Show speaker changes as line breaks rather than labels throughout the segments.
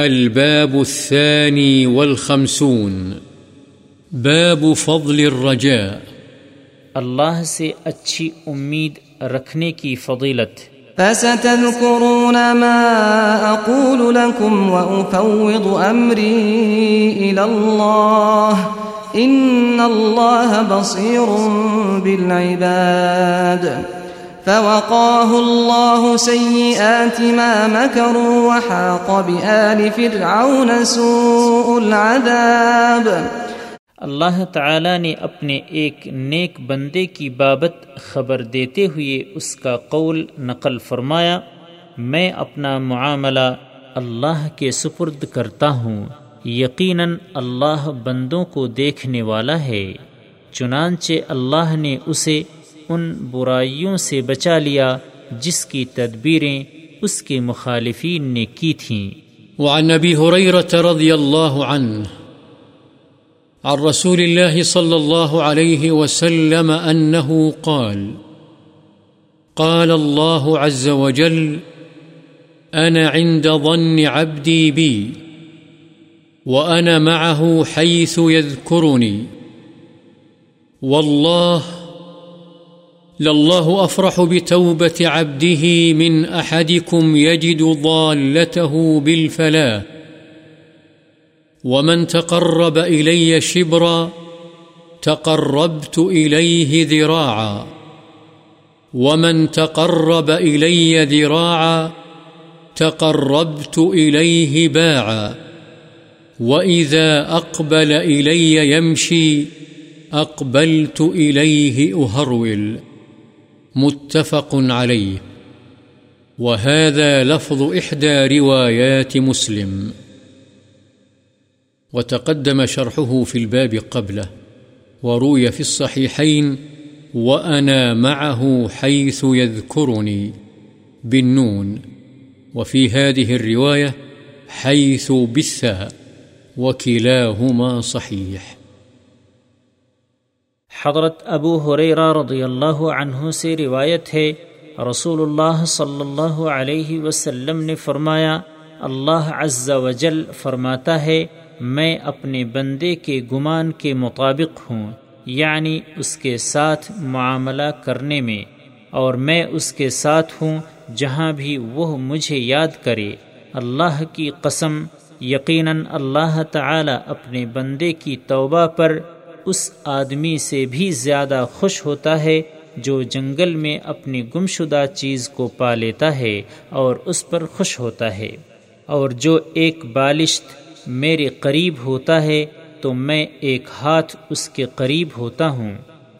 الباب الثاني والخمسون. باب فضل الرجاء.
اللہ سے اچھی امید رکھنے کی فضیلت۔
فستذكرون ما أقول لكم وأفوض أمري إلى الله إن الله بصير بالعباد. فوقاه الله سيئات ما مكروا وحاق بآل فرعون سوء العذاب.
اللہ تعالی نے اپنے ایک نیک بندے کی بابت خبر دیتے ہوئے اس کا قول نقل فرمایا، میں اپنا معاملہ اللہ کے سپرد کرتا ہوں، یقیناً اللہ بندوں کو دیکھنے والا ہے، چنانچہ اللہ نے اسے ان برائیوں سے بچا لیا جس کی تدبیریں اس کے مخالفین نے کی تھیں۔
وعن ابي هريره رضي الله عنه، عن رسول الله صلى الله عليه وسلم أنه قال قال الله عز وجل، أنا عند ظن عبدي بي، وأنا معه حيث يذكرني، والله لله أفرح بتوبة عبده من أحدكم يجد ضالته بالفلاح ومن تقرب إلي شبرا تقربت إليه ذراعا ومن تقرب إلي ذراعا تقربت إليه باعا وإذا أقبل إلي يمشي أقبلت إليه أهرول متفق عليه وهذا لفظ إحدى روايات مسلم. وتقدم شرحه في الباب قبله. وروي في الصحيحين وأنا معه حيث يذكرني بالنون. وفي هذه الرواية حيث بالثاء. وكلاهما صحيح.
حضرت ابو حریرہ رضی اللہ عنہ سے روایت ہے رسول اللہ صلی اللہ علیہ وسلم نے فرمایا، اللہ عز و جل فرماتا ہے، میں اپنے بندے کے گمان کے مطابق ہوں یعنی اس کے ساتھ معاملہ کرنے میں، اور میں اس کے ساتھ ہوں جہاں بھی وہ مجھے یاد کرے۔ اللہ کی قسم، یقیناً اللہ تعالی اپنے بندے کی توبہ پر اس آدمی سے بھی زیادہ خوش ہوتا ہے جو جنگل میں اپنی گمشدہ چیز کو پا لیتا ہے اور اس پر خوش ہوتا ہے۔ اور جو ایک بالشت میرے قریب ہوتا ہے، تو میں ایک ہاتھ اس کے قریب ہوتا ہوں۔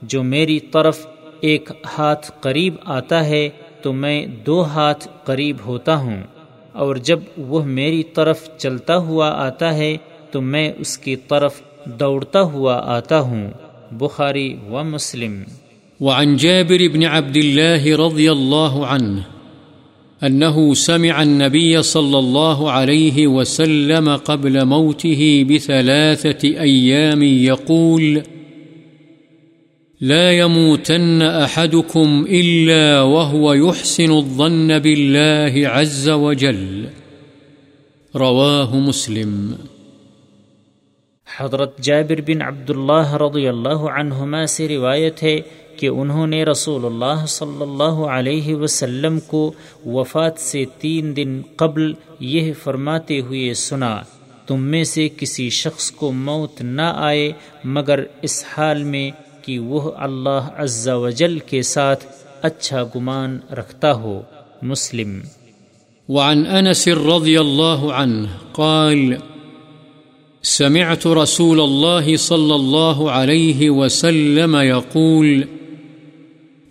جو میری طرف ایک ہاتھ قریب آتا ہے، تو میں دو ہاتھ قریب ہوتا ہوں۔ اور جب وہ میری طرف چلتا ہوا آتا ہے، تو میں اس کی طرف دوڑتا ہوا آتا ہوں، بخاری و مسلم۔
وعن جابر بن عبد الله رضي الله عنه أنه سمع النبي صلى الله عليه وسلم قبل موته بثلاثة أيام يقول، لا يموتن أحدكم إلا وهو يحسن الظن بالله عز وجل۔ رواه مسلم۔
حضرت جابر بن عبداللہ رضی اللہ عنہما سے روایت ہے کہ انہوں نے رسول اللہ صلی اللہ علیہ وسلم کو وفات سے تین دن قبل یہ فرماتے ہوئے سنا، تم میں سے کسی شخص کو موت نہ آئے، مگر اس حال میں کہ وہ اللہ عز و جل کے ساتھ اچھا گمان رکھتا ہو۔ مسلم۔
وعن انس رضی اللہ عنہ قال سمعت رسول الله صلى الله عليه وسلم يقول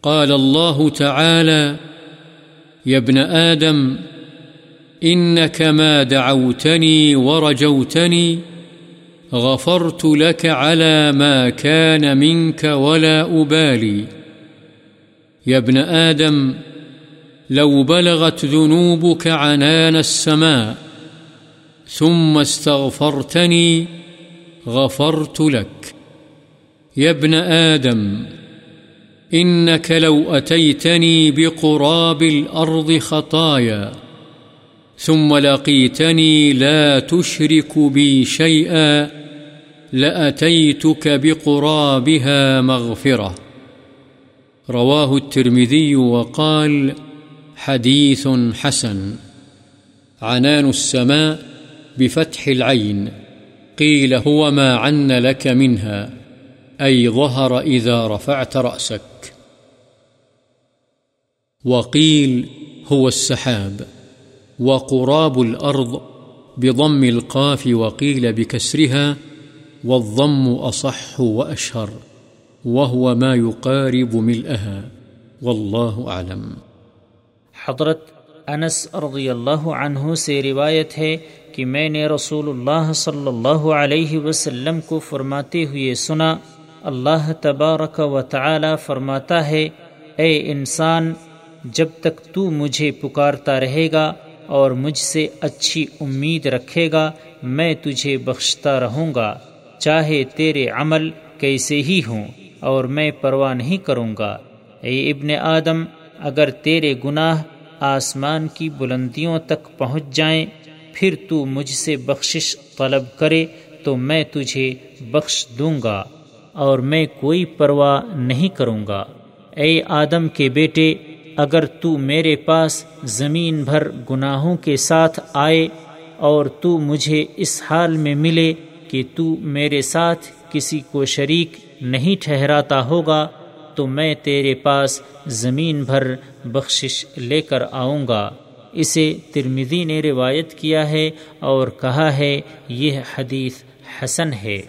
قال الله تعالى يا ابن آدم إنك ما دعوتني ورجوتني غفرت لك على ما كان منك ولا أبالي يا ابن آدم، لو بلغت ذنوبك عنان السماء ثم استغفرتني غفرت لك. يا ابن آدم، إنك لو أتيتني بقراب الأرض خطايا، ثم لقيتني لا تشرك بي شيئا، لأتيتك بقرابها مغفرة. رواه الترمذي وقال حديث حسن. عنان السماء بفتح العين. قيل هو ما عن لك منها. أي ظهر إذا رفعت رأسك. وقيل هو السحاب. وقراب الأرض بضم القاف وقيل بكسرها. والضم أصح وأشهر. وهو ما يقارب ملئها والله أعلم.
حضرت انس رضی اللہ عنہ سے روایت ہے کہ میں نے رسول اللہ صلی اللہ علیہ وسلم کو فرماتے ہوئے سنا، اللہ تبارک و تعالی فرماتا ہے، اے انسان، جب تک تو مجھے پکارتا رہے گا اور مجھ سے اچھی امید رکھے گا، میں تجھے بخشتا رہوں گا، چاہے تیرے عمل کیسے ہی ہوں اور میں پرواہ نہیں کروں گا۔ اے ابن آدم، اگر تیرے گناہ آسمان کی بلندیوں تک پہنچ جائیں پھر تو مجھ سے بخشش طلب کرے تو میں تجھے بخش دوں گا اور میں کوئی پرواہ نہیں کروں گا۔ اے آدم کے بیٹے، اگر تو میرے پاس زمین بھر گناہوں کے ساتھ آئے اور تو مجھے اس حال میں ملے کہ تو میرے ساتھ کسی کو شریک نہیں ٹھہراتا ہوگا، تو میں تیرے پاس زمین بھر بخشش لے کر آؤں گا۔ اسے ترمذی نے روایت کیا ہے اور کہا ہے یہ حدیث حسن ہے۔